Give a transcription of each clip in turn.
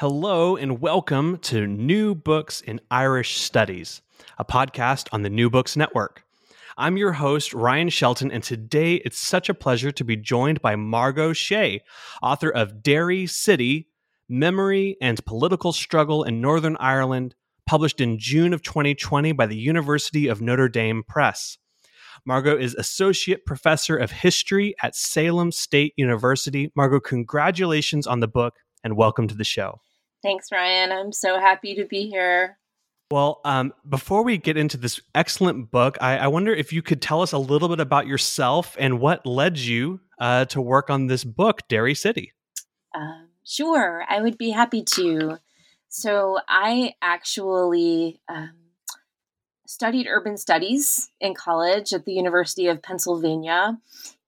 Hello, and welcome to New Books in Irish Studies, a podcast on the New Books Network. I'm your host, Ryan Shelton, and today it's such a pleasure to be joined by Margot Shea, author of Derry City Memory and Political Struggle in Northern Ireland, published in June of 2020 by the University of Notre Dame Press. Margot is Associate Professor of History at Salem State University. Margot, congratulations on the book and welcome to the show. Thanks, Ryan. I'm so happy to be here. Well, um, before we get into this excellent book, I, I, wonder if you could tell us a little bit about yourself and what led you uh, to work on this book, Derry City. Uh, sure, I would be happy to. So, I actually um, studied urban studies in college at the University of Pennsylvania.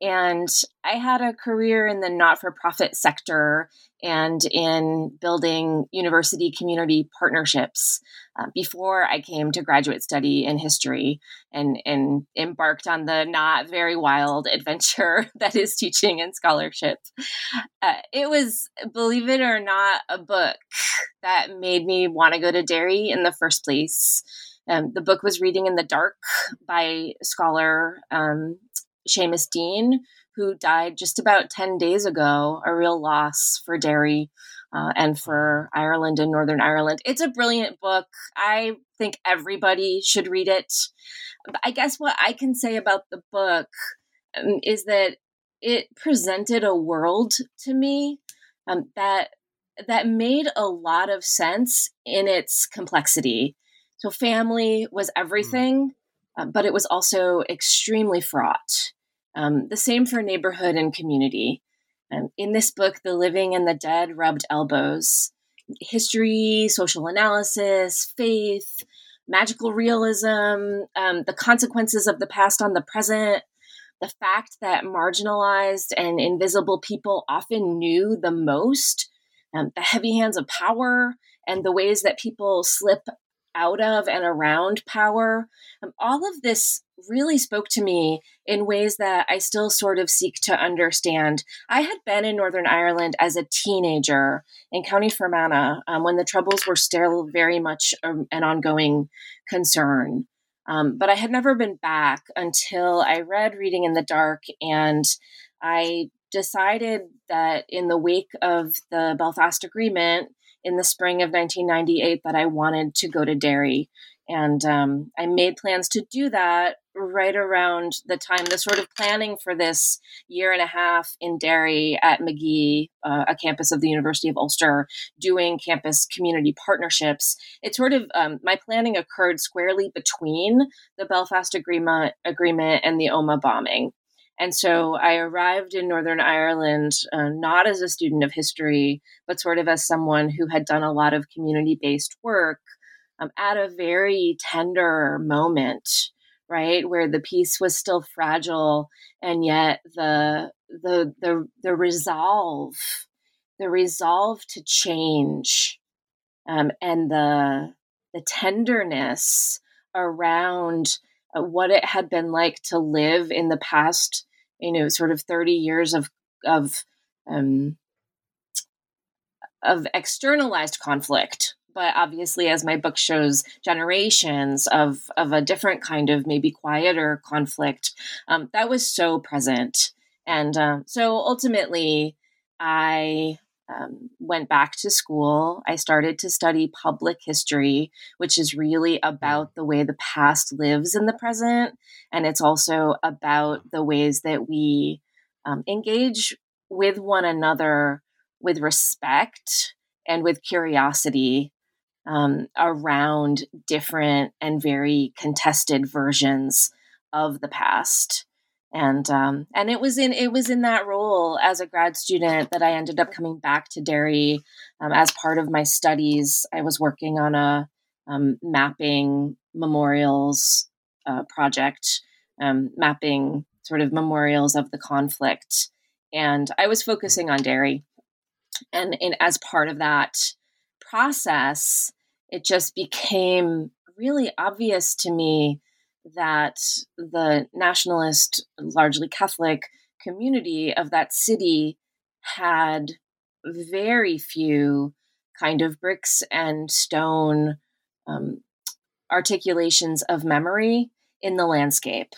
And I had a career in the not for profit sector and in building university community partnerships uh, before I came to graduate study in history and, and embarked on the not very wild adventure that is teaching and scholarship. Uh, it was, believe it or not, a book that made me want to go to Derry in the first place. Um, the book was Reading in the Dark by scholar um, Seamus Deane, who died just about 10 days ago, a real loss for Derry uh, and for Ireland and Northern Ireland. It's a brilliant book. I think everybody should read it. I guess what I can say about the book um, is that it presented a world to me um, that that made a lot of sense in its complexity. So family was hmm. everything, uh, but it was also extremely fraught. Um, the same for neighborhood and community. Um, in this book, the living and the dead rubbed elbows. History, social analysis, faith, magical realism, um, the consequences of the past on the present, the fact that marginalized and invisible people often knew the most, um, the heavy hands of power, and the ways that people slip out of and around power. Um, all of this really spoke to me in ways that I still sort of seek to understand. I had been in Northern Ireland as a teenager in County Fermanagh um, when the Troubles were still very much um, an ongoing concern. Um, but I had never been back until I read Reading in the Dark and I decided that in the wake of the Belfast Agreement, in the spring of 1998 that I wanted to go to Derry. And um, I made plans to do that right around the time, the sort of planning for this year and a half in Derry at Magee, uh, a campus of the University of Ulster, doing campus community partnerships. It sort of, um, my planning occurred squarely between the Belfast Agreement, agreement and the Omagh bombing. And so I arrived in Northern Ireland uh, not as a student of history, but sort of as someone who had done a lot of community based work um, at a very tender moment, right, where the peace was still fragile, and yet the the the the resolve, the resolve to change, um, and the the tenderness around uh, what it had been like to live in the past you know sort of 30 years of of um, of externalized conflict but obviously as my book shows generations of of a different kind of maybe quieter conflict um, that was so present. And um, so ultimately i um, went back to school. I started to study public history, which is really about the way the past lives in the present. And it's also about the ways that we um, engage with one another with respect and with curiosity um, around different and very contested versions of the past and um, and it was in it was in that role as a grad student that I ended up coming back to Derry um, as part of my studies. I was working on a um, mapping memorials uh, project, um, mapping sort of memorials of the conflict, and I was focusing on Derry. And in, as part of that process, it just became really obvious to me that the nationalist, largely Catholic community of that city had very few kind of bricks and stone um, articulations of memory in the landscape.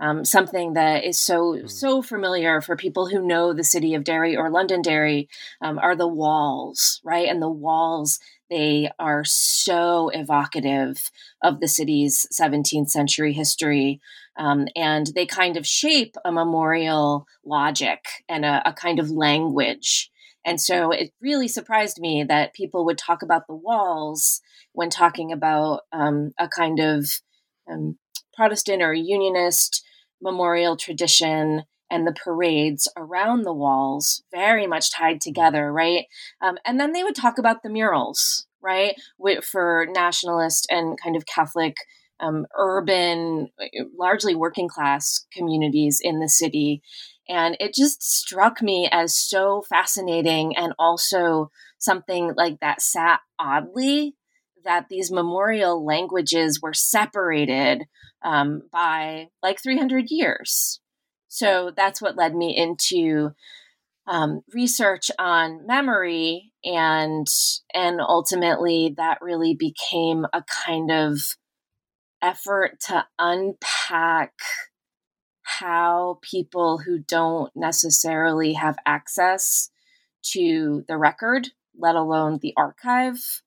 Um, something that is so mm. so familiar for people who know the city of Derry or Londonderry um, are the walls, right? And the walls they are so evocative of the city's 17th century history. Um, and they kind of shape a memorial logic and a, a kind of language. And so it really surprised me that people would talk about the walls when talking about um, a kind of um, Protestant or Unionist memorial tradition and the parades around the walls very much tied together, right? Um, and then they would talk about the murals, right, for nationalist and kind of Catholic, um, urban, largely working class communities in the city. And it just struck me as so fascinating and also something like that sat oddly that these memorial languages were separated um, by like 300 years, so that's what led me into um, research on memory, and and ultimately that really became a kind of effort to unpack how people who don't necessarily have access to the record, let alone the archive,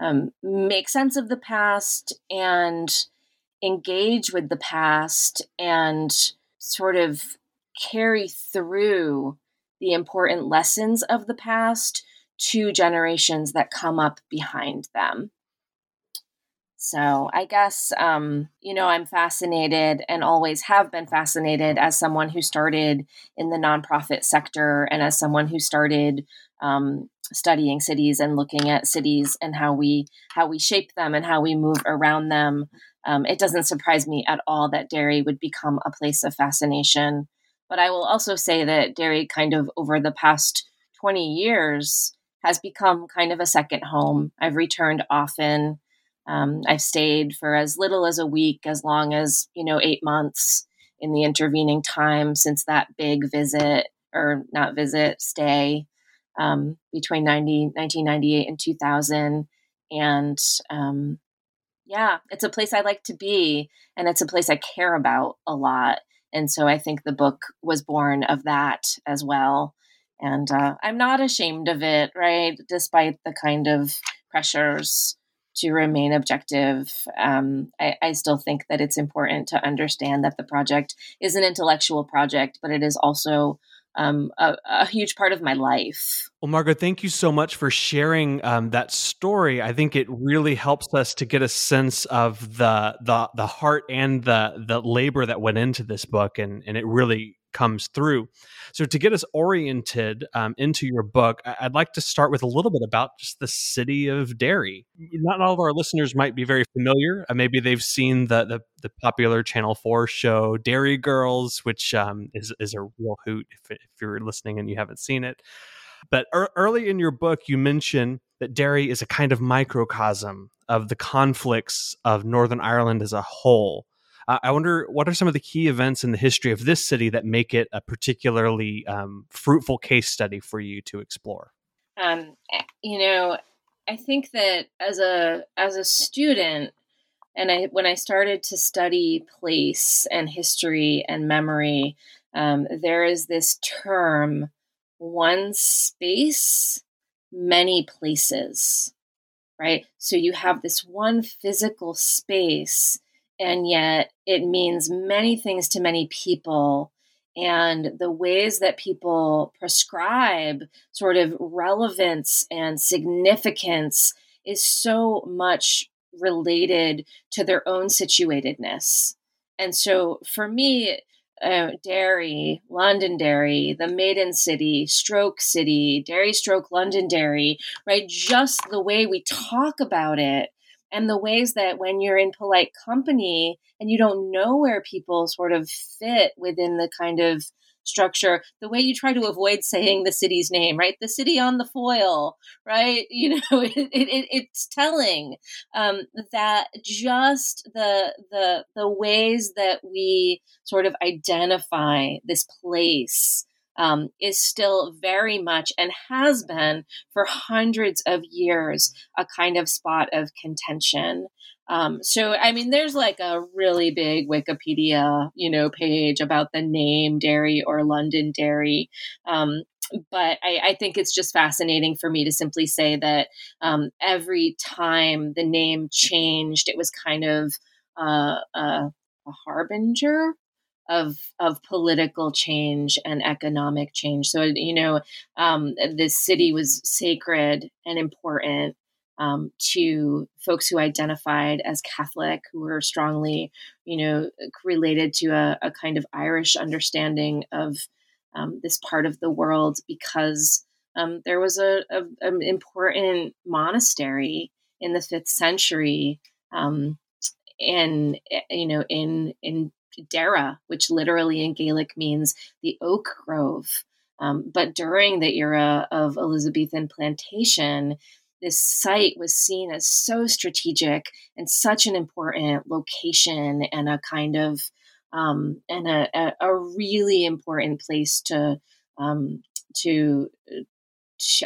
um, make sense of the past and engage with the past and sort of carry through the important lessons of the past to generations that come up behind them. So I guess, um, you know, I'm fascinated and always have been fascinated as someone who started in the nonprofit sector and as someone who started um, studying cities and looking at cities and how we how we shape them and how we move around them um, it doesn't surprise me at all that Derry would become a place of fascination. But I will also say that Derry, kind of over the past 20 years, has become kind of a second home. I've returned often. Um, I've stayed for as little as a week, as long as, you know, eight months in the intervening time since that big visit, or not visit, stay um, between 90, 1998 and 2000. And um, yeah, it's a place I like to be, and it's a place I care about a lot. And so I think the book was born of that as well. And uh, I'm not ashamed of it, right? Despite the kind of pressures to remain objective, um, I, I still think that it's important to understand that the project is an intellectual project, but it is also um, a, a, huge part of my life. Well, Margot, thank you so much for sharing um, that story. I think it really helps us to get a sense of the the the heart and the the labor that went into this book, and and it really comes through. So, to get us oriented um, into your book, I'd like to start with a little bit about just the city of Derry. Not all of our listeners might be very familiar. Uh, maybe they've seen the, the, the popular Channel Four show Derry Girls, which um, is is a real hoot if, if you're listening and you haven't seen it. But er- early in your book, you mention that Derry is a kind of microcosm of the conflicts of Northern Ireland as a whole. Uh, I wonder what are some of the key events in the history of this city that make it a particularly um, fruitful case study for you to explore. Um, eh, you know, I think that as a as a student, and I when I started to study place and history and memory, um, there is this term, one space many places, right? So you have this one physical space, and yet it means many things to many people. And the ways that people prescribe sort of relevance and significance is so much related to their own situatedness. And so for me, uh, Derry, Londonderry, the Maiden City, Stroke City, Derry Stroke Londonderry, right? Just the way we talk about it and the ways that when you're in polite company and you don't know where people sort of fit within the kind of structure, the way you try to avoid saying the city's name, right? The city on the Foyle, right? You know, it, it, it's telling um, that just the the the ways that we sort of identify this place um, is still very much and has been for hundreds of years a kind of spot of contention. Um, so, I mean, there's like a really big Wikipedia, you know, page about the name Derry or Londonderry. Um, but I, I, think it's just fascinating for me to simply say that um, every time the name changed, it was kind of uh, uh, a harbinger of of political change and economic change. So you know, um, this city was sacred and important um, to folks who identified as Catholic, who were strongly, you know, related to a, a kind of Irish understanding of um, this part of the world, because um, there was a, a, an important monastery in the fifth century, um, eh, you know, in in Dara, which literally in Gaelic means the oak grove. Um, but during the era of Elizabethan plantation, this site was seen as so strategic and such an important location and a kind of um, and a, a, really important place to um, to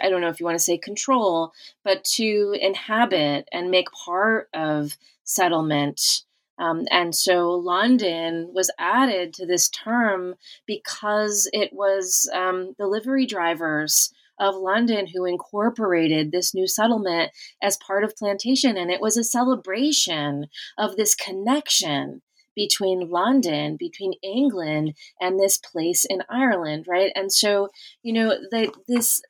I don't know if you want to say control, but to inhabit and make part of settlement. Um, and so London was added to this term because it was um, the livery drivers of London who incorporated this new settlement as part of plantation. And it was a celebration of this connection between London, between England, and this place in Ireland, right? And so, you know, the, this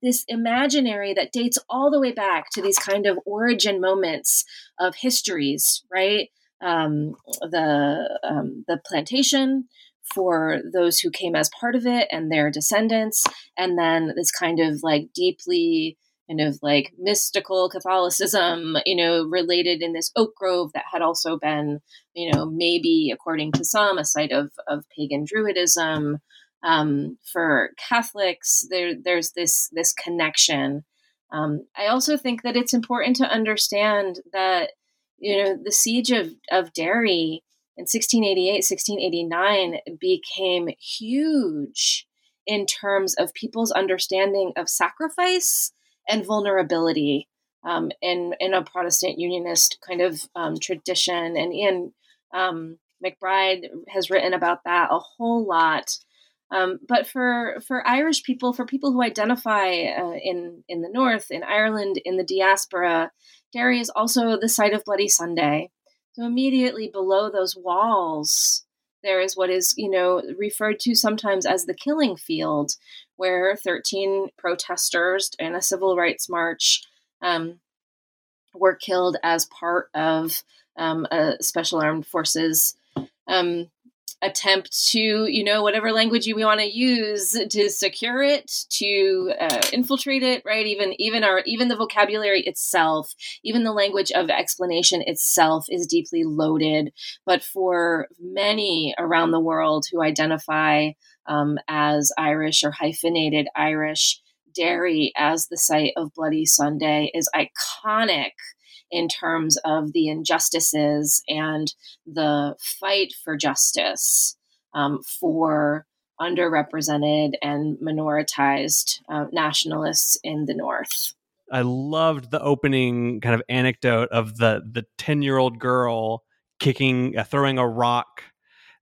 this imaginary that dates all the way back to these kind of origin moments of histories, right? Um, the um, the plantation, for those who came as part of it and their descendants, and then this kind of like deeply kind of like mystical Catholicism, you know, related in this oak grove that had also been, you know, maybe according to some, a site of of pagan druidism. Um, for Catholics, there there's this this connection. Um, I also think that it's important to understand that you know the siege of of Derry in 1688, 1689 became huge in terms of people's understanding of sacrifice and vulnerability um, in, in a Protestant Unionist kind of um, tradition. And Ian um, McBride has written about that a whole lot. Um, but for for Irish people, for people who identify uh, in in the North, in Ireland, in the diaspora, Derry is also the site of Bloody Sunday. So immediately below those walls, there is what is, you know, referred to sometimes as the killing field, where 13 protesters in a civil rights march um, were killed as part of um, a special armed forces um, attempt to, you know, whatever language you want to use to secure it, to uh, infiltrate it, right? Even even our even the vocabulary itself, even the language of explanation itself is deeply loaded. But for many around the world who identify um, as Irish or hyphenated Irish, Derry as the site of Bloody Sunday is iconic in terms of the injustices and the fight for justice um, for underrepresented and minoritized uh, nationalists in the North. I loved the opening kind of anecdote of the the ten year old girl kicking, uh, throwing a rock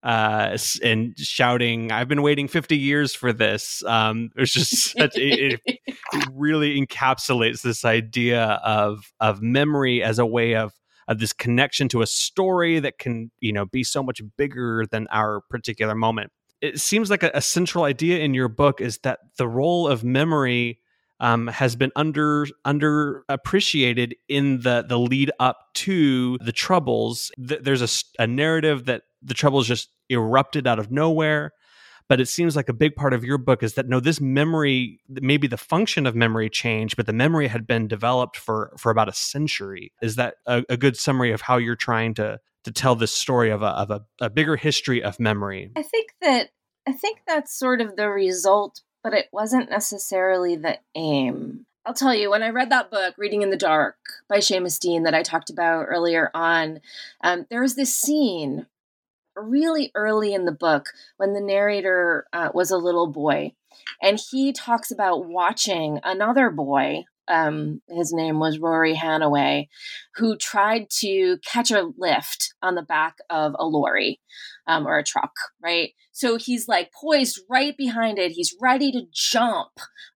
uh, and shouting, "I've been waiting 50 years for this." Um, it's just such, it, it, really encapsulates this idea of of memory as a way of of this connection to a story that can you know be so much bigger than our particular moment. It seems like a, a central idea in your book is that the role of memory um, has been under underappreciated in the the lead up to the troubles. Th- there's a, a narrative that the troubles just erupted out of nowhere. But it seems like a big part of your book is that no, this memory, maybe the function of memory changed, but the memory had been developed for for about a century. Is that a, a good summary of how you're trying to to tell this story of a of a, a bigger history of memory? I think that I think that's sort of the result but it wasn't necessarily the aim. I'll tell you, when I read that book, Reading in the Dark by Seamus Deane, that I talked about earlier on, um, there was this scene really early in the book when the narrator uh, was a little boy. And he talks about watching another boy, um, his name was Rory Hannaway, who tried to catch a lift on the back of a lorry um, or a truck, right? So he's like poised right behind it. He's ready to jump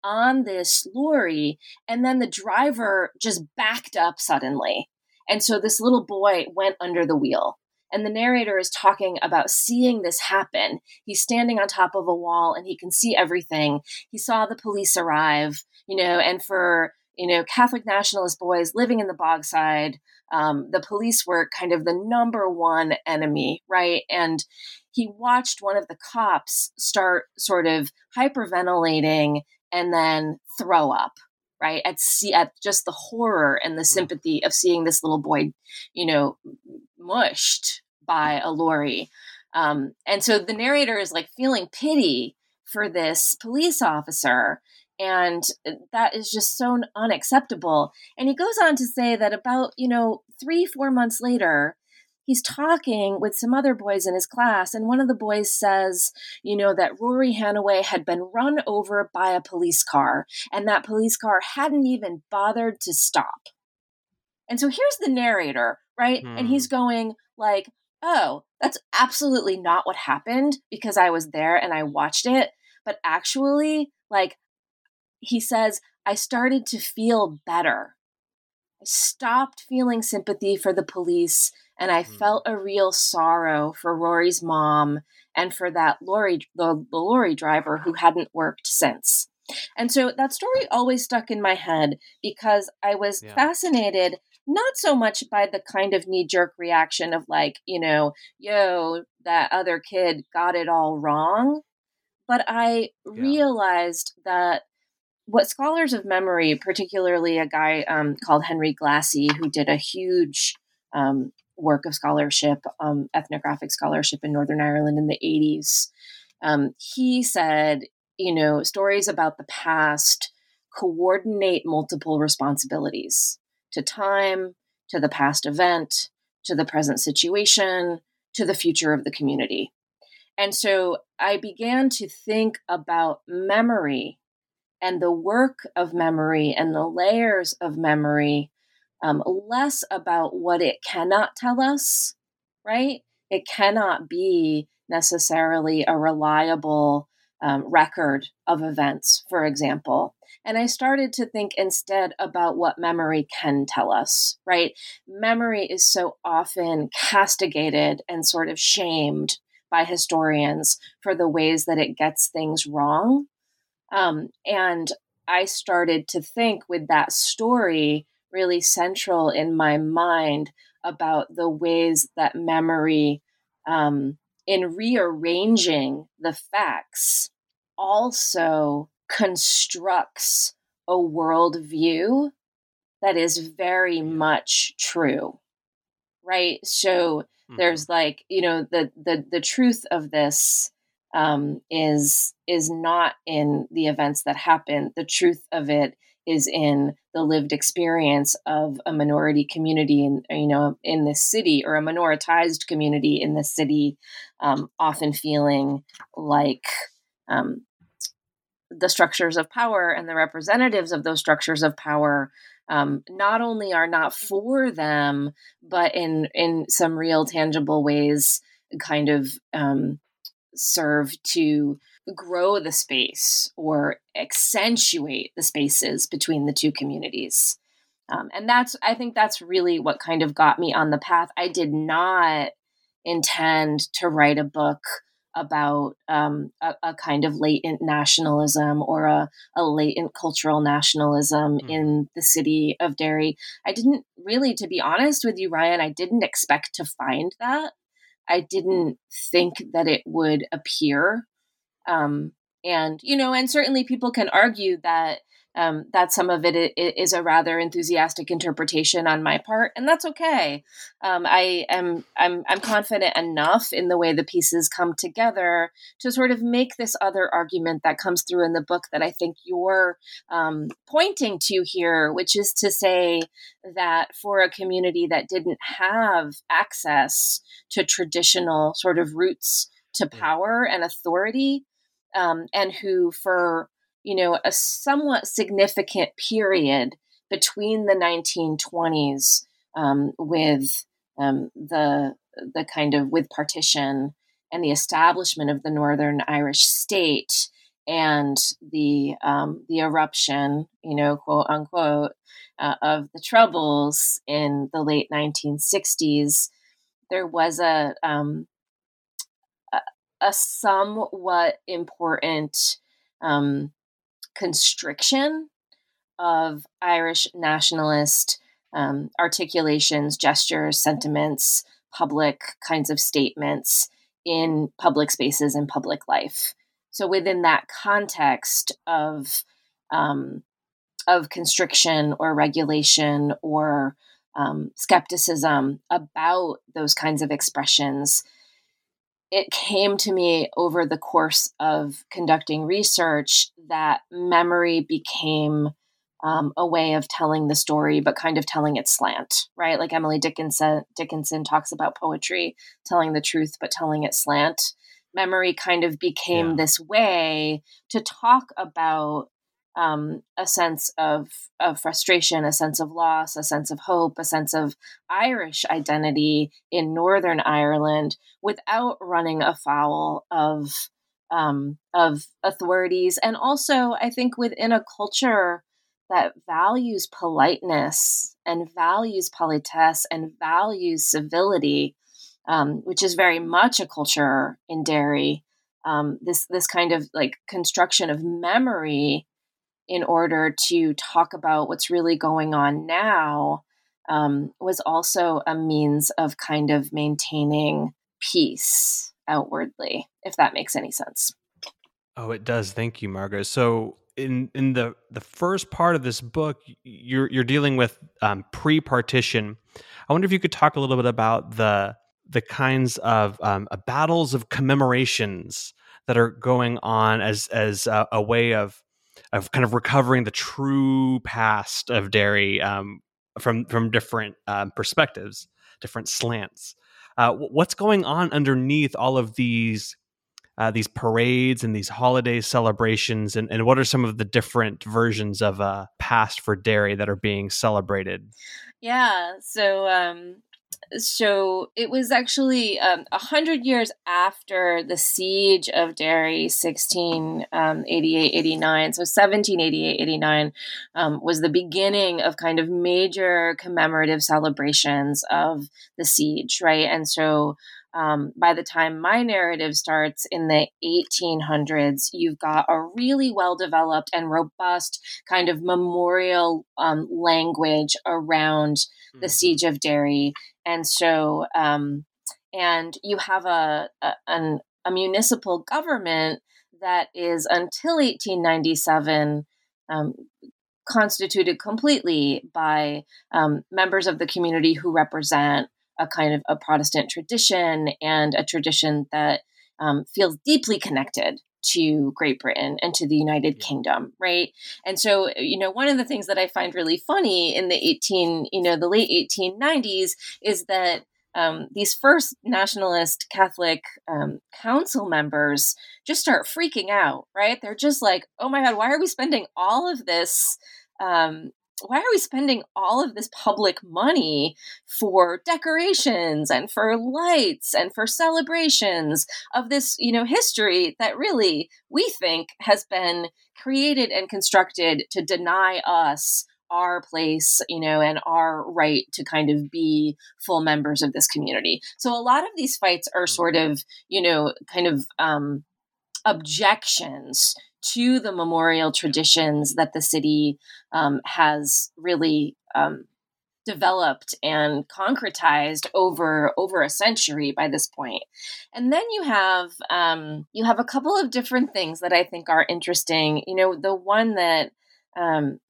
on this lorry. And then the driver just backed up suddenly. And so this little boy went under the wheel. And the narrator is talking about seeing this happen. He's standing on top of a wall and he can see everything. He saw the police arrive, you know, and for, you know, Catholic nationalist boys living in the Bogside, um, the police were kind of the number one enemy, right? And he watched one of the cops start sort of hyperventilating and then throw up right? At see at just the horror and the mm. sympathy of seeing this little boy you know mushed by a lorry. Um, and so the narrator is like feeling pity for this police officer and that is just so unacceptable. And he goes on to say that about you know three four months later he's talking with some other boys in his class, and one of the boys says, you know, that Rory Hannaway had been run over by a police car, and that police car hadn't even bothered to stop. And so here's the narrator, right? Hmm. And he's hmm. going, like, oh, that's absolutely not what happened because I was there and I watched it. But actually, like, he says, I started to feel better. I stopped feeling sympathy for the police and I mm. felt a real sorrow for Rory's mom and for that lorry the, the lorry driver who hadn't worked since. And so that story always stuck in my head because I was yeah. fascinated not so much by the kind of knee jerk reaction of like, you know, yo, that other kid got it all wrong, but I yeah. realized that what scholars of memory, particularly a guy um, called Henry Glassie, who did a huge um, work of scholarship, um, ethnographic scholarship in Northern Ireland in the 80s. Um, he said, you know, stories about the past coordinate multiple responsibilities to time, to the past event, to the present situation, to the future of the community. And so I began to think about memory and the work of memory and the layers of memory um, less about what it cannot tell us, right? It cannot be necessarily a reliable um, record of events, for example. And I started to think instead about what memory can tell us, right? Memory is so often castigated and sort of shamed by historians for the ways that it gets things wrong. Um, and I started to think with that story really central in my mind about the ways that memory, um, in rearranging the facts, also constructs a worldview that is very much true. Right. So mm-hmm. there's like, you know, the the the truth of this um, is is not in the events that happen. The truth of it is in the lived experience of a minority community in you know in this city or a minoritized community in this city um, often feeling like um, the structures of power and the representatives of those structures of power um, not only are not for them but in in some real tangible ways kind of um, serve to grow the space or accentuate the spaces between the two communities. Um, and that's, I think that's really what kind of got me on the path. I did not intend to write a book about um, a, a, kind of latent nationalism or a, a latent cultural nationalism mm. in the city of Derry. I didn't really, to be honest with you, Ryan, I didn't expect to find that. I didn't think that it would appear. Um, and, you know, and certainly people can argue that um, that some of it is a rather enthusiastic interpretation on my part, and that's okay. Um, I am I'm I'm confident enough in the way the pieces come together to sort of make this other argument that comes through in the book that I think you're um, pointing to here, which is to say that for a community that didn't have access to traditional sort of routes to power and authority, um, and who for you know, a somewhat significant period between the 1920s um, with um, the the kind of with partition and the establishment of the Northern Irish state and the um, the eruption, you know, quote unquote, uh, of the troubles in the late 1960s, there was a um, a, somewhat important um, constriction of Irish nationalist um, articulations, gestures, sentiments, public kinds of statements in public spaces and public life. So within that context of um, of constriction or regulation or um, skepticism about those kinds of expressions, it came to me over the course of conducting research that memory became um, a way of telling the story, but kind of telling it slant, right? Like Emily Dickinson, Dickinson talks about poetry telling the truth, but telling it slant. Memory kind of became yeah. this way to talk about um, a sense of, of frustration, a sense of loss, a sense of hope, a sense of Irish identity in Northern Ireland without running afoul of um, of authorities, and also I think within a culture that values politeness and values politesse and values civility, um, which is very much a culture in Derry. Um, this this kind of like construction of memory in order to talk about what's really going on now um, was also a means of kind of maintaining peace outwardly, if that makes any sense. Oh, it does. Thank you, Margaret. So in in the the first part of this book, you're you're dealing with um, pre-partition. I wonder if you could talk a little bit about the the kinds of um, uh, battles of commemorations that are going on as as a, a way of of kind of recovering the true past of Derry um, from from different um, perspectives, different slants. Uh, what's going on underneath all of these uh, these parades and these holiday celebrations, and, and what are some of the different versions of uh, past for Derry that are being celebrated? Yeah, so um, so it was actually um, a um, hundred years after the siege of Derry, 1688, um, 89. So 1788, 89 um, was the beginning of kind of major commemorative celebrations of the siege, right? And so um, by the time my narrative starts in the 1800s, you've got a really well developed and robust kind of memorial um, language around the mm-hmm. siege of Derry and so um, and you have a, a, an, a municipal government that is until 1897 um, constituted completely by um, members of the community who represent a kind of a Protestant tradition and a tradition that um, feels deeply connected to Great Britain and to the United yeah. Kingdom, right? And so, you know, one of the things that I find really funny in the 18, you know, the late 1890s is that um, these first nationalist Catholic um, council members just start freaking out, right? They're just like, oh my God, why are we spending all of this? Um, why are we spending all of this public money for decorations and for lights and for celebrations of this, you know, history that really we think has been created and constructed to deny us our place, you know, and our right to kind of be full members of this community. So a lot of these fights are sort mm-hmm. of, you know, kind of um, objections to the memorial traditions that the city um, has really um, developed and concretized over over a century by this point and then you have um, you have a couple of different things that i think are interesting you know the one that um,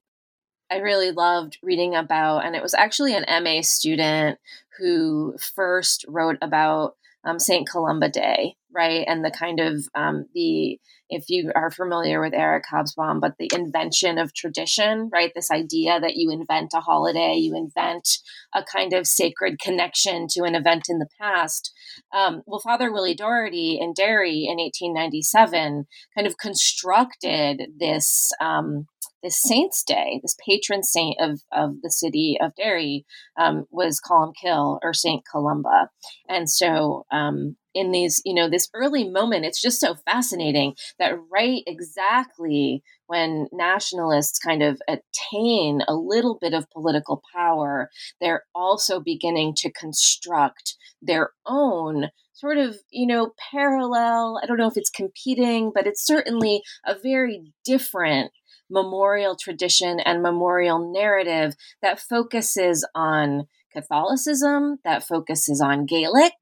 i really loved reading about and it was actually an ma student who first wrote about um, St. Columba Day, right? And the kind of um, the if you are familiar with Eric Hobsbawm, but the invention of tradition, right? This idea that you invent a holiday, you invent a kind of sacred connection to an event in the past. Um, well, Father Willie Doherty in Derry in 1897 kind of constructed this. Um, this saint's day, this patron saint of, of the city of Derry, um, was Columcille or Saint Columba. And so um, in these, you know, this early moment, it's just so fascinating that right exactly when nationalists kind of attain a little bit of political power, they're also beginning to construct their own sort of, you know, parallel. I don't know if it's competing, but it's certainly a very different memorial tradition and memorial narrative that focuses on Catholicism, that focuses on Gaelic,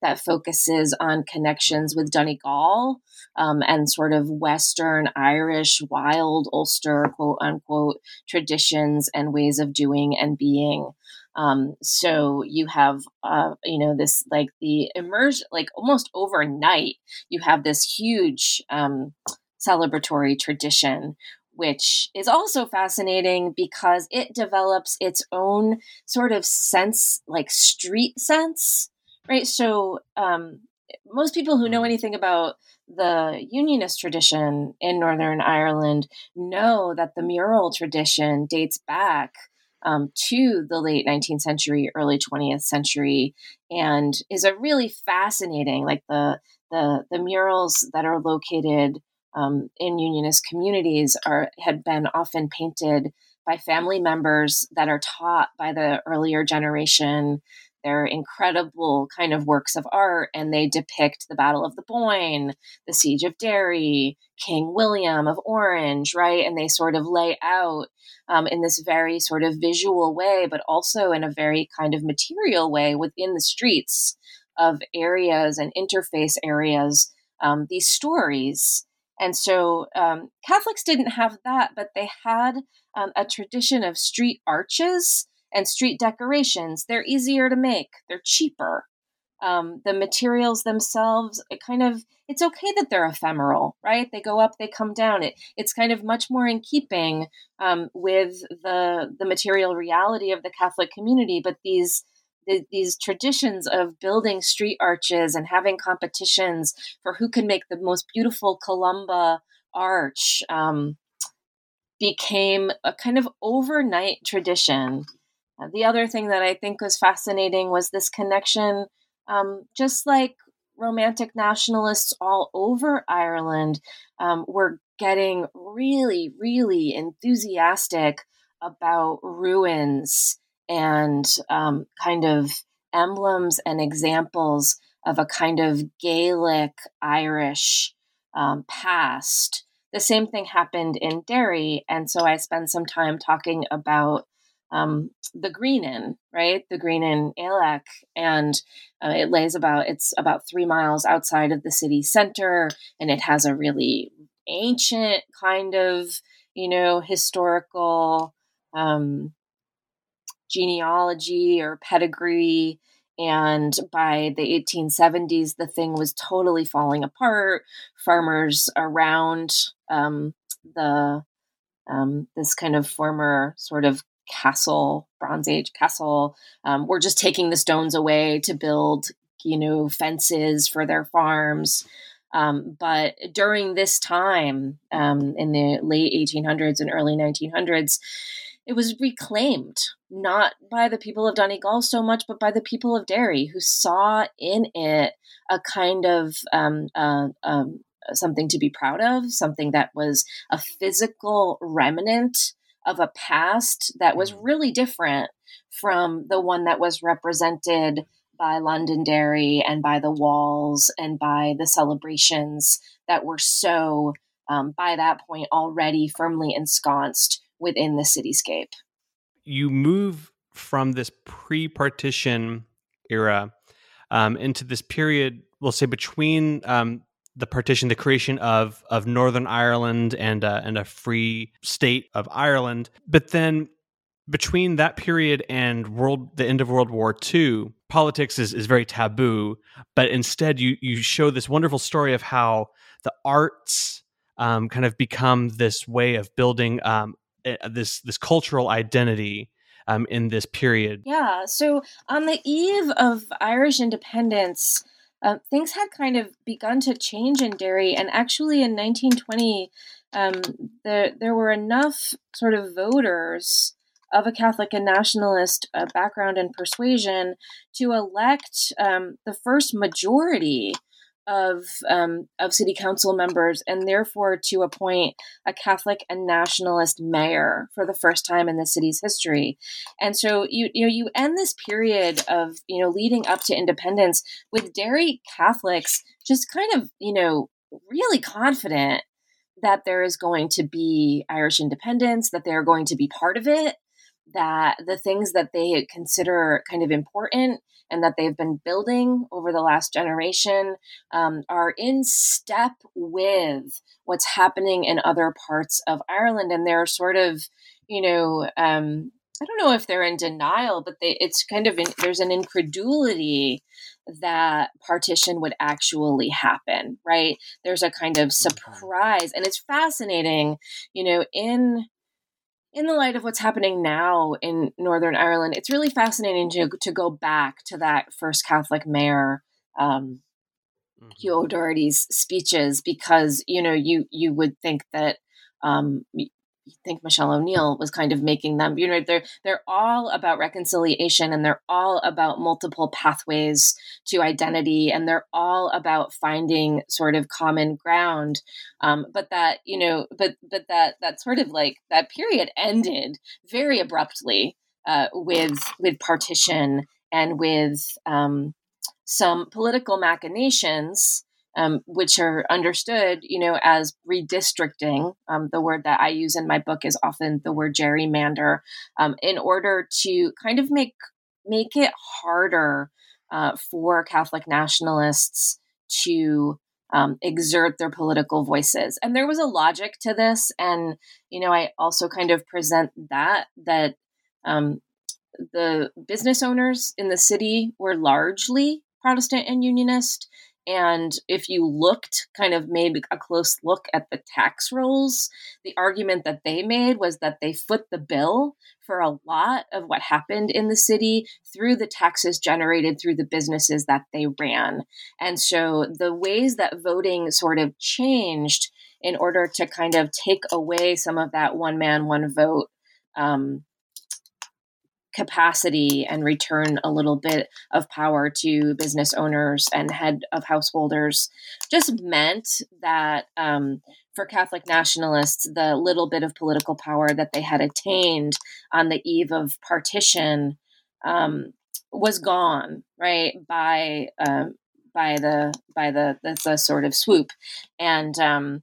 that focuses on connections with Donegal um, and sort of Western Irish, wild Ulster, quote unquote, traditions and ways of doing and being. Um, so you have, uh, you know, this like the immersion, like almost overnight, you have this huge um, celebratory tradition which is also fascinating because it develops its own sort of sense, like street sense, right? So, um, most people who know mm-hmm. anything about the unionist tradition in Northern Ireland know that the mural tradition dates back um, to the late 19th century, early 20th century, and is a really fascinating, like the the the murals that are located um, in unionist communities are had been often painted by family members that are taught by the earlier generation. They're incredible kind of works of art, and they depict the Battle of the Boyne, the Siege of Derry, King William of Orange, right? And they sort of lay out um, in this very sort of visual way, but also in a very kind of material way within the streets of areas and interface areas, um, these stories and so um, Catholics didn't have that, but they had um, a tradition of street arches and street decorations. They're easier to make, they're cheaper. Um, the materials themselves, it kind of, it's okay that they're ephemeral, right? They go up, they come down. It, it's kind of much more in keeping um, with the the material reality of the Catholic community. But these the, these traditions of building street arches and having competitions for who can make the most beautiful Columba arch um, became a kind of overnight tradition. Uh, the other thing that I think was fascinating was this connection, um, just like romantic nationalists all over Ireland um, were getting really, really enthusiastic about ruins and um, kind of emblems and examples of a kind of Gaelic Irish um, past. The same thing happened in Derry, and so I spent some time talking about um, the Grianán, right? The Grianán Ailech, and uh, it lays about it's about three miles outside of the city center, and it has a really ancient kind of you know historical um, genealogy or pedigree. And by the 1870s, the thing was totally falling apart. Farmers around um, the um, this kind of former sort of castle, Bronze Age castle, um, were just taking the stones away to build, you know, fences for their farms. Um, but during this time, um, in the late 1800s and early 1900s, it was reclaimed not by the people of Donegal so much, but by the people of Derry, who saw in it a kind of um, uh, um, something to be proud of, something that was a physical remnant of a past that was mm. really different from the one that was represented by Londonderry and by the walls and by the celebrations that were so, um, by that point, already firmly ensconced within the cityscape. You move from this pre partition era um, into this period, we'll say between um, the partition, the creation of of Northern Ireland and uh, and a free state of Ireland, but then between that period and world the end of World War II, politics is, is very taboo. But instead, you you show this wonderful story of how the arts um, kind of become this way of building um, this this cultural identity um, in this period. Yeah. So on the eve of Irish independence, uh, things had kind of begun to change in Derry, and actually in 1920, um, there there were enough sort of voters of a Catholic and nationalist uh, background and persuasion to elect um, the first majority of um, of city council members, and therefore to appoint a Catholic and nationalist mayor for the first time in the city's history. And so you you know you end this period of you know leading up to independence with Derry Catholics just kind of you know really confident that there is going to be Irish independence, that they're going to be part of it, that the things that they consider kind of important and that they've been building over the last generation um, are in step with what's happening in other parts of Ireland. And they're sort of, you know, um, I don't know if they're in denial, but they, it's kind of in, there's an incredulity that partition would actually happen, right? There's a kind of mm-hmm. surprise, and it's fascinating, you know, in in the light of what's happening now in Northern Ireland, it's really fascinating to, to go back to that first Catholic mayor, um, mm-hmm. Hugh O'Doherty's speeches, because you know you you would think that um, think Michelle O'Neill was kind of making them. You know, they're they're all about reconciliation and they're all about multiple pathways to identity and they're all about finding sort of common ground. Um, but that you know, but but that that sort of like that period ended very abruptly uh, with with partition and with um, some political machinations um, which are understood, you know, as redistricting. Um, the word that I use in my book is often the word gerrymander, um, in order to kind of make make it harder uh, for Catholic nationalists to um, exert their political voices. And there was a logic to this, and you know, I also kind of present that that um, the business owners in the city were largely Protestant and Unionist and if you looked, kind of made a close look at the tax rolls, the argument that they made was that they foot the bill for a lot of what happened in the city through the taxes generated through the businesses that they ran. And so the ways that voting sort of changed in order to kind of take away some of that one man, one vote um, capacity and return a little bit of power to business owners and head of householders just meant that um, for Catholic nationalists, the little bit of political power that they had attained on the eve of partition um, was gone, right by um, by the by the, the, the sort of swoop, and um,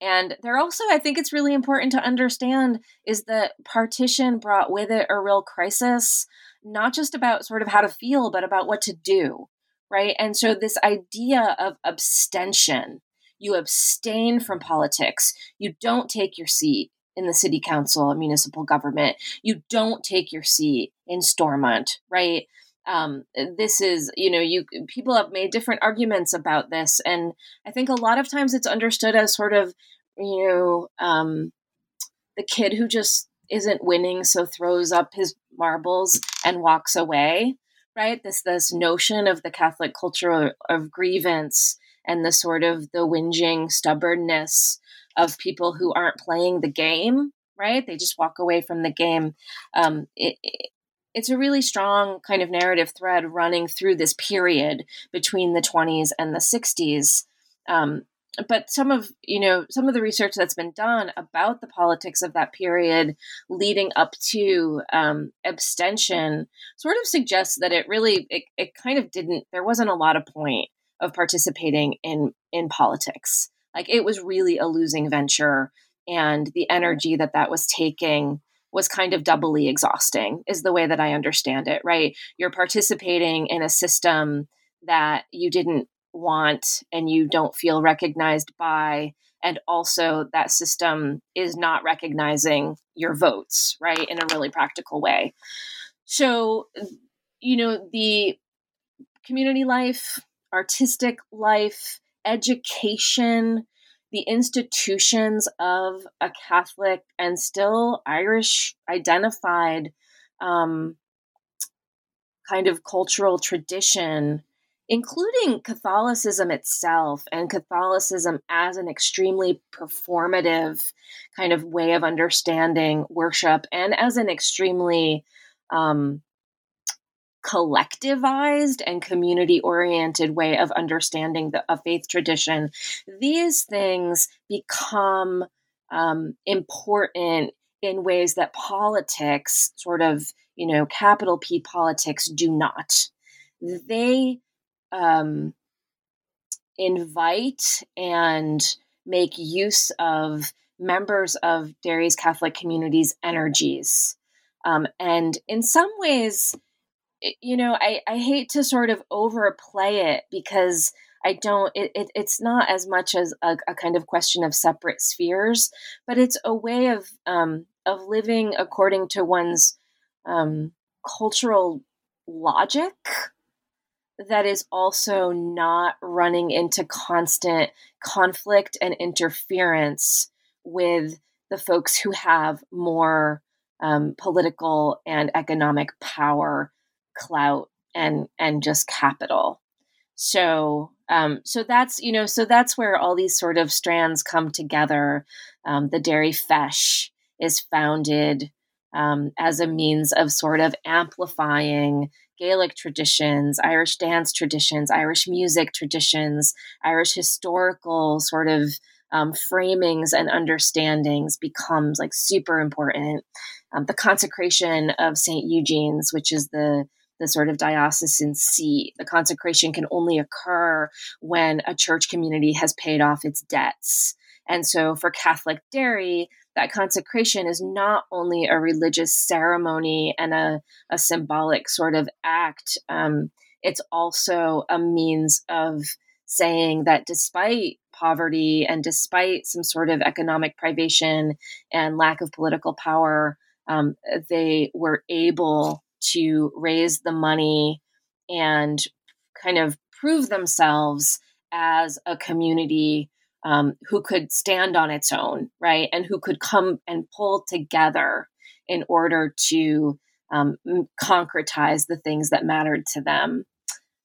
and there also, I think it's really important to understand is that partition brought with it a real crisis, not just about sort of how to feel, but about what to do. Right. And so, this idea of abstention, you abstain from politics, you don't take your seat in the city council, municipal government, you don't take your seat in Stormont, right? Um, this is you know you people have made different arguments about this and i think a lot of times it's understood as sort of you know um, the kid who just isn't winning so throws up his marbles and walks away right this this notion of the catholic culture of grievance and the sort of the whinging stubbornness of people who aren't playing the game right? They just walk away from the game. Um, it's a really strong kind of narrative thread running through this period between the 20s and the 60s. Um, but some of you know some of the research that's been done about the politics of that period leading up to um, abstention sort of suggests that it really it, it kind of didn't there wasn't a lot of point of participating in in politics like it was really a losing venture and the energy that that was taking was kind of doubly exhausting is the way that i understand it right? You're participating in a system that you didn't want and you don't feel recognized by and also that system is not recognizing your votes right in a really practical way. So you know the community life artistic life education the institutions of a catholic and still irish identified um, kind of cultural tradition including Catholicism itself and Catholicism as an extremely performative kind of way of understanding worship and as an extremely um, collectivized and community oriented way of understanding the, a faith tradition. These things become um, important in ways that politics, sort of, you know, capital P politics, do not. They um, invite and make use of members of Derry's Catholic community's energies. Um, and in some ways, you know, I, I hate to sort of overplay it because I don't, it, it it's not as much as a, a, kind of question of separate spheres, but it's a way of, um, of living according to one's um, cultural logic that is also not running into constant conflict and interference with the folks who have more um, political and economic power, clout, and and just capital. So um, so that's you know so that's where all these sort of strands come together. Um, the Derry Feis is founded um, as a means of sort of amplifying Gaelic traditions, Irish dance traditions, Irish music traditions, Irish historical sort of um, framings and understandings becomes like super important. Um, the consecration of St. Eugene's, which is the the sort of diocesan seat. The consecration can only occur when a church community has paid off its debts. And so for Catholic Derry, that consecration is not only a religious ceremony and a, a symbolic sort of act, um, it's also a means of saying that despite poverty and despite some sort of economic privation and lack of political power, um, they were able to raise the money and kind of prove themselves as a community um, who could stand on its own, right? And who could come and pull together in order to um, concretize the things that mattered to them.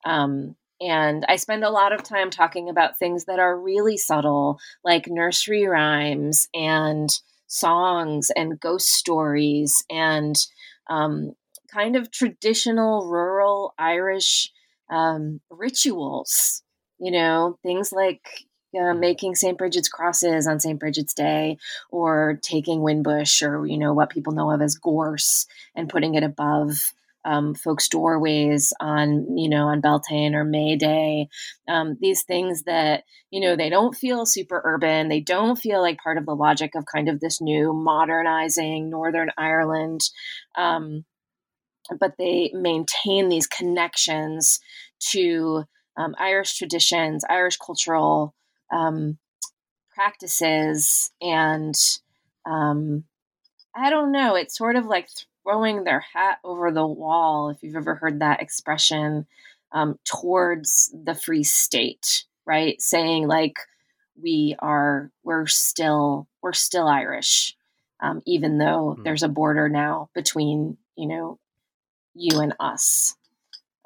Um, and I spend a lot of time talking about things that are really subtle, like nursery rhymes and songs and ghost stories and um, kind of traditional rural Irish um, rituals. You know, things like uh, making St. Bridget's crosses on St. Bridget's Day, or taking whin bush, or you know what people know of as gorse, and putting it above um, folks' doorways on you know on Beltane or May Day. Um, these things that you know they don't feel super urban, they don't feel like part of the logic of kind of this new modernizing Northern Ireland. Um, but they maintain these connections to um, Irish traditions, Irish cultural um, practices and um, I don't know. It's sort of like throwing their hat over the wall, if you've ever heard that expression, um, towards the free state, right? Saying like we are, we're still, we're still Irish, um, even though mm. there's a border now between, you know, you and us.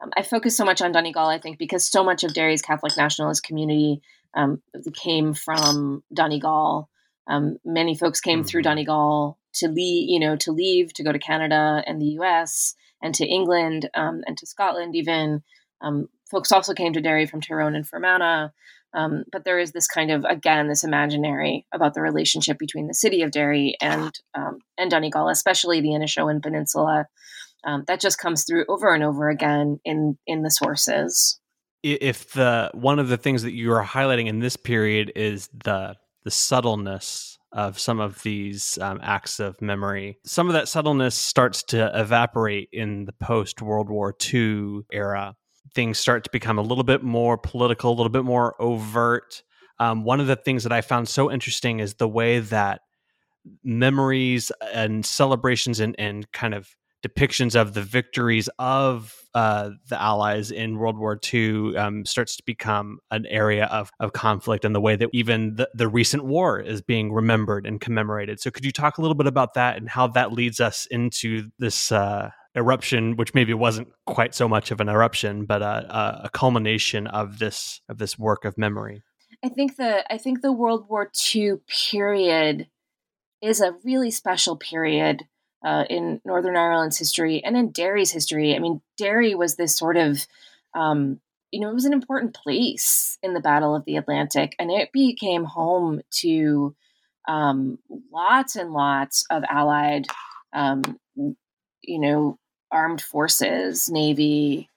Um, I focus so much on Donegal, I think, because so much of Derry's Catholic nationalist community um, came from Donegal. Um, many folks came mm-hmm. through Donegal to leave, you know, to leave to go to Canada and the U.S. and to England um, and to Scotland. Even um, folks also came to Derry from Tyrone and Fermanagh. Um, but there is this kind of again this imaginary about the relationship between the city of Derry and um, and Donegal, especially the Inishowen Peninsula, um, that just comes through over and over again in in the sources. If the one of the things that you are highlighting in this period is the the subtleness of some of these um, acts of memory, some of that subtleness starts to evaporate in the post World War II era. Things start to become a little bit more political, a little bit more overt. Um, one of the things that I found so interesting is the way that memories and celebrations and, and kind of depictions of the victories of uh, the Allies in World War II um, starts to become an area of, of conflict and the way that even the, the recent war is being remembered and commemorated. So, could you talk a little bit about that and how that leads us into this uh, eruption, which maybe wasn't quite so much of an eruption, but a, a culmination of this of this work of memory? I think the I think the World War II period is a really special period uh, in Northern Ireland's history and in Derry's history. I mean, Derry was this sort of, um, you know, it was an important place in the Battle of the Atlantic, and it became home to um, lots and lots of Allied, um, you know, armed forces, Navy,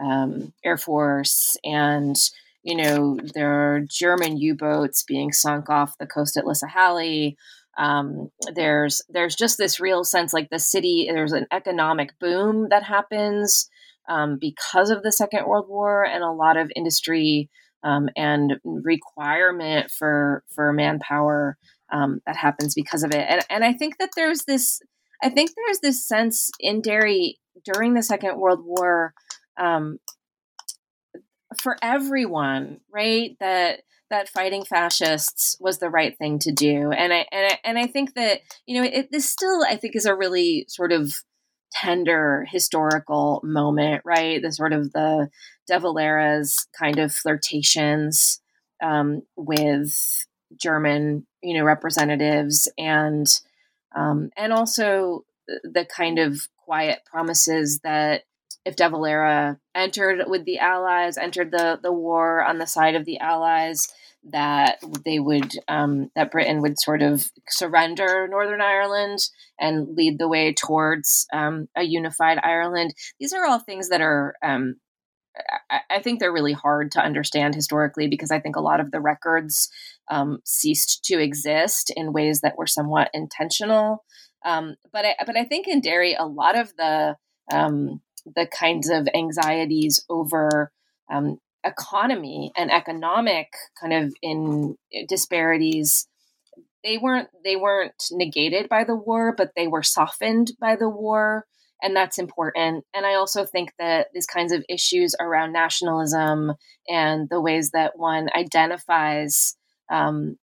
um, Air Force, and you know, there are German U boats being sunk off the coast at Lisahally um, there's there's just this real sense like the city there's an economic boom that happens um, because of the second world war and a lot of industry um, and requirement for for manpower um, that happens because of it. And, and i think that there's this i think there's this sense in derry during the second world war um, for everyone right that that fighting fascists was the right thing to do. And i and i, and I think that you know it, this still i think is a really sort of tender historical moment right? The sort of the de valera's kind of flirtations um, with german you know representatives and um, and also the kind of quiet promises that if De Valera entered with the Allies, entered the, the war on the side of the Allies, that they would um, that Britain would sort of surrender Northern Ireland and lead the way towards um, a unified Ireland. These are all things that are. Um, I, think they're really hard to understand historically because I think a lot of the records um, ceased to exist in ways that were somewhat intentional. Um, but I, but I think in Derry, a lot of the um, the kinds of anxieties over um, economy and economic kind of in eh, disparities. They weren't they weren't negated by the war but they were softened by the war and that's important. And i also think that these kinds of issues around nationalism and the ways that one identifies um,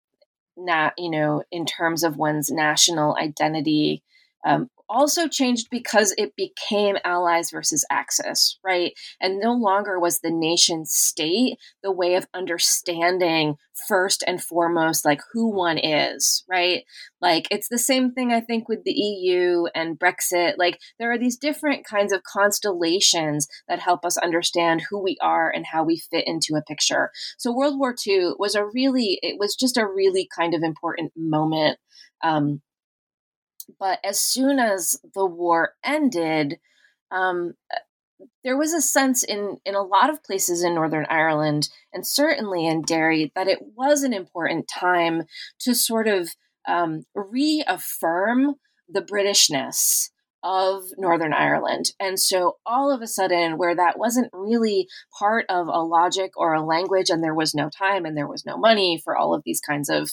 not you know in terms of one's national identity um, also changed because it became allies versus axis, right? And no longer was the nation state the way of understanding first and foremost like who one is, right? Like it's the same thing I think with the EU and Brexit. Like there are these different kinds of constellations that help us understand who we are and how we fit into a picture. So World War II was a really it was just a really kind of important moment um, but as soon as the war ended, um, there was a sense in in a lot of places in Northern Ireland, and certainly in Derry, that it was an important time to sort of um, reaffirm the Britishness of Northern Ireland. And so all of a sudden, where that wasn't really part of a logic or a language, and there was no time and there was no money for all of these kinds of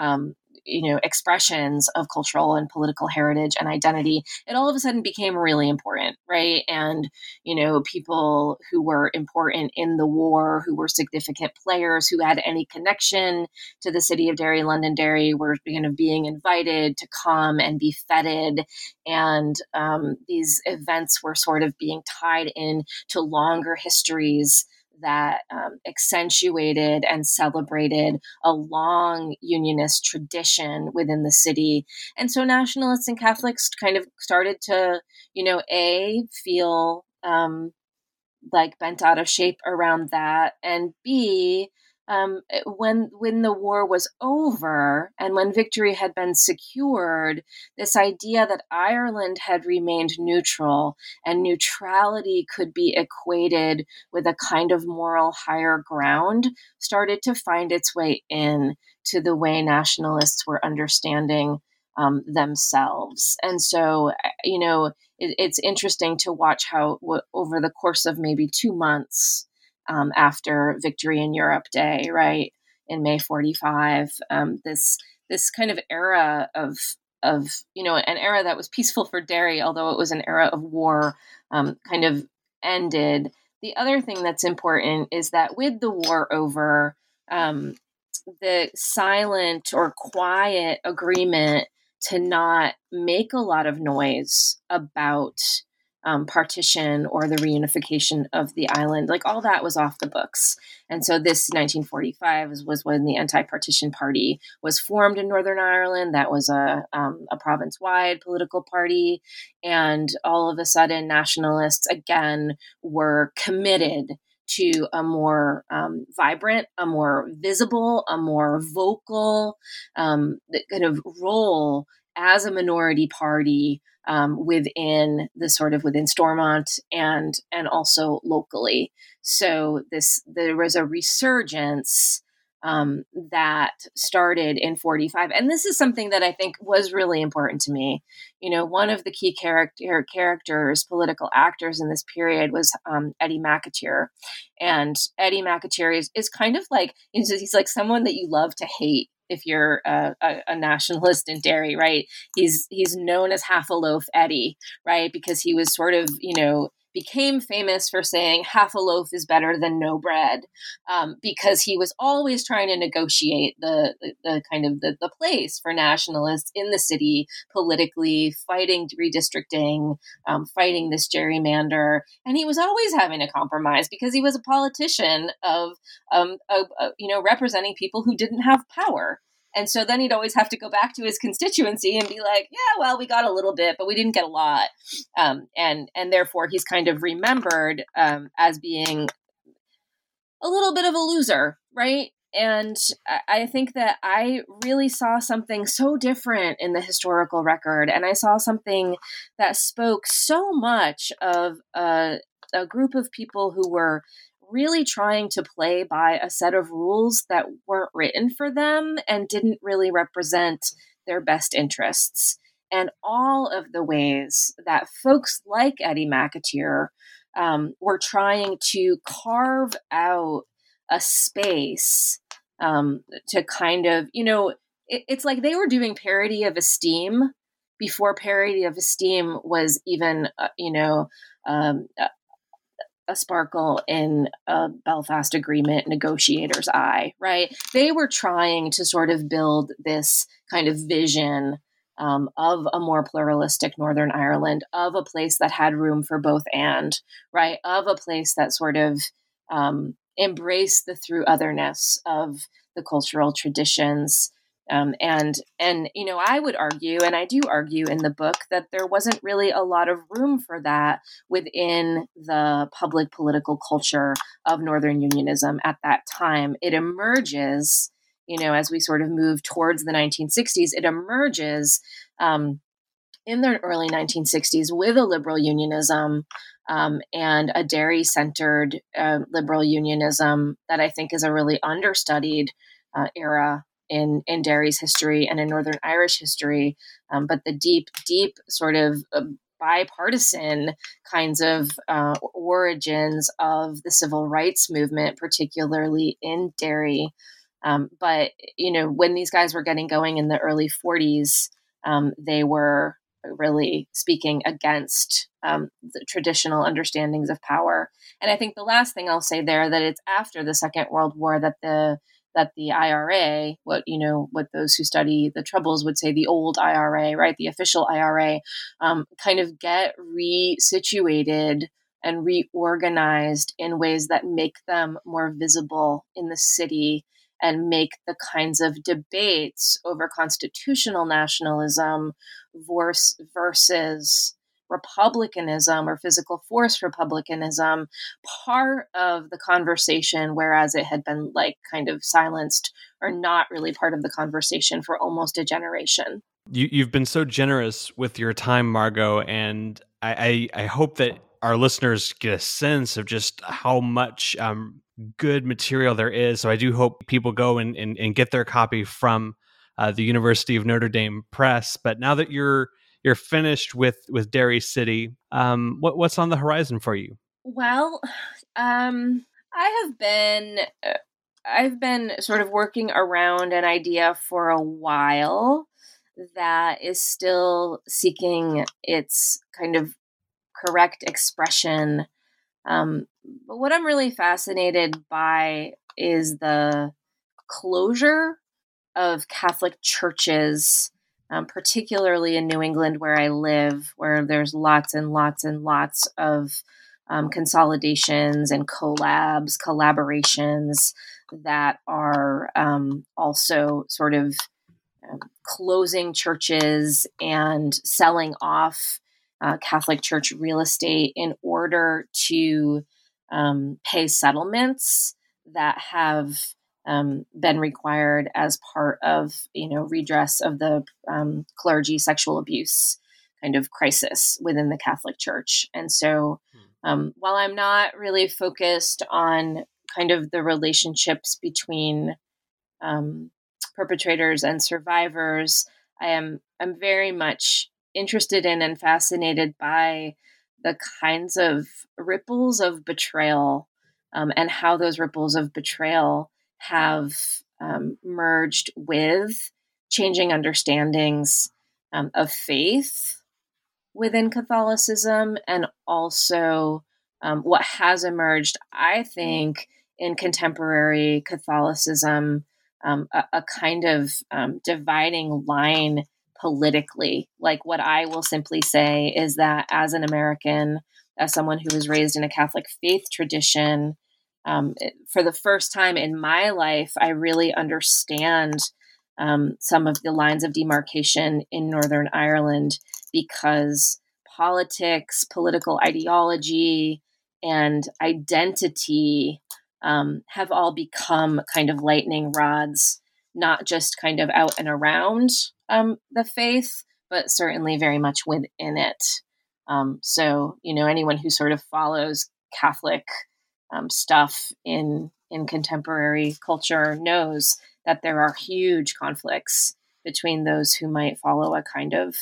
um, you know expressions of cultural and political heritage and identity it all of a sudden became really important right? And you know people who were important in the war who were significant players who had any connection to the city of derry londonderry were kind of being invited to come and be feted. And um, these events were sort of being tied in to longer histories that um, accentuated and celebrated a long unionist tradition within the city. And so nationalists and Catholics kind of started to, you know, A, feel um, like bent out of shape around that, and B, um, eh, when when the war was over and when victory had been secured, this idea that Ireland had remained neutral and neutrality could be equated with a kind of moral higher ground started to find its way in to the way nationalists were understanding um, themselves. And so, eh, you know, it, it's interesting to watch how w- over the course of maybe two months um, after Victory in Europe Day, right in May '45. Um, this this kind of era of of you know an era that was peaceful for Derry, although it was an era of war, um, kind of ended. The other thing that's important is that with the war over, um, the silent or quiet agreement to not make a lot of noise about um, partition or the reunification of the island. Like all that was off the books. And so this 1945 was, when the anti-partition party was formed in Northern Ireland. That was a, um, a province-wide political party. And all of a sudden, nationalists again were committed to a more um, vibrant, a more visible, a more vocal um, kind of role as a minority party um, within the sort of within Stormont and and also locally. So this there was a resurgence um, that started in 45 and this is something that i think was really important to me. You know one of the key character characters political actors in this period was um, eddie mcateer. And eddie mcateer is, is kind of like he's, he's like someone that you love to hate if you're a, a, a, nationalist in Derry, right? He's he's known as half a loaf Eddie, right? Because he was sort of you know became famous for saying half a loaf is better than no bread um, because he was always trying to negotiate the, the, the kind of the, the place for nationalists in the city politically fighting redistricting um, fighting this gerrymander. And he was always having a compromise because he was a politician of, um, of you know representing people who didn't have power and so then he'd always have to go back to his constituency and be like, yeah, well, we got a little bit, but we didn't get a lot. Um, and, and therefore he's kind of remembered um, as being a little bit of a loser, right? And I think that I really saw something so different in the historical record. And I saw something that spoke so much of a, a group of people who were really trying to play by a set of rules that weren't written for them and didn't really represent their best interests. And all of the ways that folks like Eddie McAteer um, were trying to carve out a space um, to kind of, you know, it, it's like they were doing parity of esteem before parity of esteem was even, uh, you know, um, a sparkle in a Belfast Agreement negotiator's eye, right? They were trying to sort of build this kind of vision um, of a more pluralistic Northern Ireland, of a place that had room for both and, right? Of a place that sort of um, embraced the through otherness of the cultural traditions um, and and you know i would argue and i do argue in the book that there wasn't really a lot of room for that within the public political culture of northern unionism at that time. It emerges you know as we sort of move towards the 1960s it emerges um, in the early 1960s with a liberal unionism um, and a Derry centered uh, liberal unionism that I think is a really understudied uh, era in in Derry's history and in Northern Irish history, um, but the deep, deep sort of uh, bipartisan kinds of uh, origins of the civil rights movement, particularly in Derry. Um, but you know, when these guys were getting going in the early 40s, um, they were really speaking against um, the traditional understandings of power. And I think the last thing I'll say there that it's after the Second World War that the that the IRA, what you know, what those who study the troubles would say, the old IRA, right, the official IRA, um, kind of get resituated and reorganized in ways that make them more visible in the city and make the kinds of debates over constitutional nationalism versus republicanism or physical force republicanism part of the conversation whereas it had been like kind of silenced or not really part of the conversation for almost a generation you, have been so generous with your time margo and I, I, I hope that our listeners get a sense of just how much um, good material there is. So I do hope people go and, and, and get their copy from uh, the University of Notre Dame Press. But now that you're you're finished with with Derry City, um, what what's on the horizon for you? Well, um, I have been uh, I've been sort of working around an idea for a while that is still seeking its kind of correct expression. Um, but what I'm really fascinated by is the closure of Catholic churches, um, particularly in New England, where I live, where there's lots and lots and lots of um, consolidations and collabs, collaborations that are um, also sort of um, closing churches and selling off uh, Catholic Church real estate in order to um, pay settlements that have um, been required as part of you know redress of the um, clergy sexual abuse kind of crisis within the Catholic Church. And so, hmm. um, while I'm not really focused on kind of the relationships between um, perpetrators and survivors, I am I'm very much interested in and fascinated by the kinds of ripples of betrayal um, and how those ripples of betrayal have um, merged with changing understandings um, of faith within Catholicism and also um, what has emerged, I think, in contemporary Catholicism, um, a, a, kind of um, dividing line politically. Like, what I will simply say is that as an American, as someone who was raised in a Catholic faith tradition, um, for the first time in my life, I really understand um, some of the lines of demarcation in Northern Ireland because politics, political ideology, and identity um, have all become kind of lightning rods, not just kind of out and around um, the faith, but certainly very much within it. Um, so, you know, anyone who sort of follows Catholic um, stuff in in contemporary culture knows that there are huge conflicts between those who might follow a kind of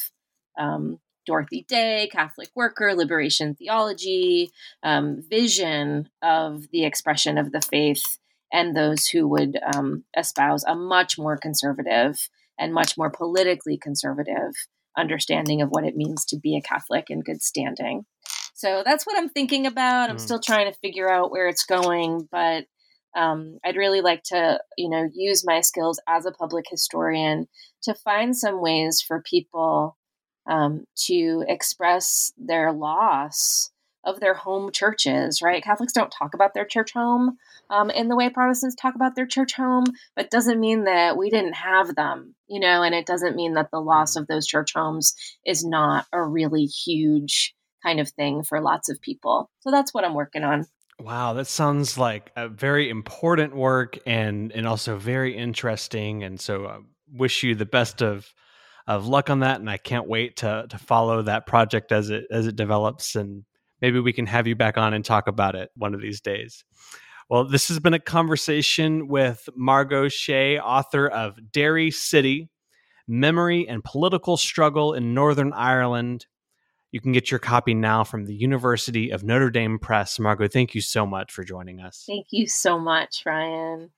um, Dorothy Day, Catholic worker, liberation theology, um, vision of the expression of the faith, and those who would um, espouse a much more conservative and much more politically conservative understanding of what it means to be a Catholic in good standing. So that's what I'm thinking about. I'm mm. still trying to figure out where it's going, but um, I'd really like to, you know, use my skills as a public historian to find some ways for people um, to express their loss of their home churches, right? Catholics don't talk about their church home um, in the way Protestants talk about their church home, but doesn't mean that we didn't have them, you know, and it doesn't mean that the loss mm. of those church homes is not a really huge kind of thing for lots of people. So that's what I'm working on. Wow, that sounds like a very important work and and also very interesting. And so, uh, wish you the best of of luck on that. And I can't wait to to follow that project as it as it develops. And maybe we can have you back on and talk about it one of these days. Well, this has been a conversation with Margo Shea, author of Derry City: Memory and Political Struggle in Northern Ireland you can get your copy now from the University of Notre Dame Press. Margo, thank you so much for joining us. Thank you so much, Ryan.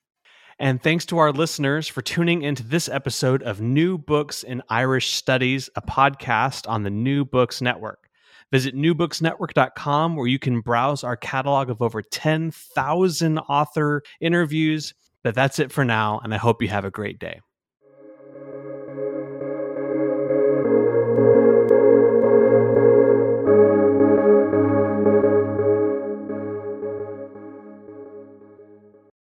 And thanks to our listeners for tuning into this episode of New Books in Irish Studies, a podcast on the New Books Network. Visit newbooksnetwork.com where you can browse our catalog of over 10,000 author interviews. But that's it for now, and I hope you have a great day.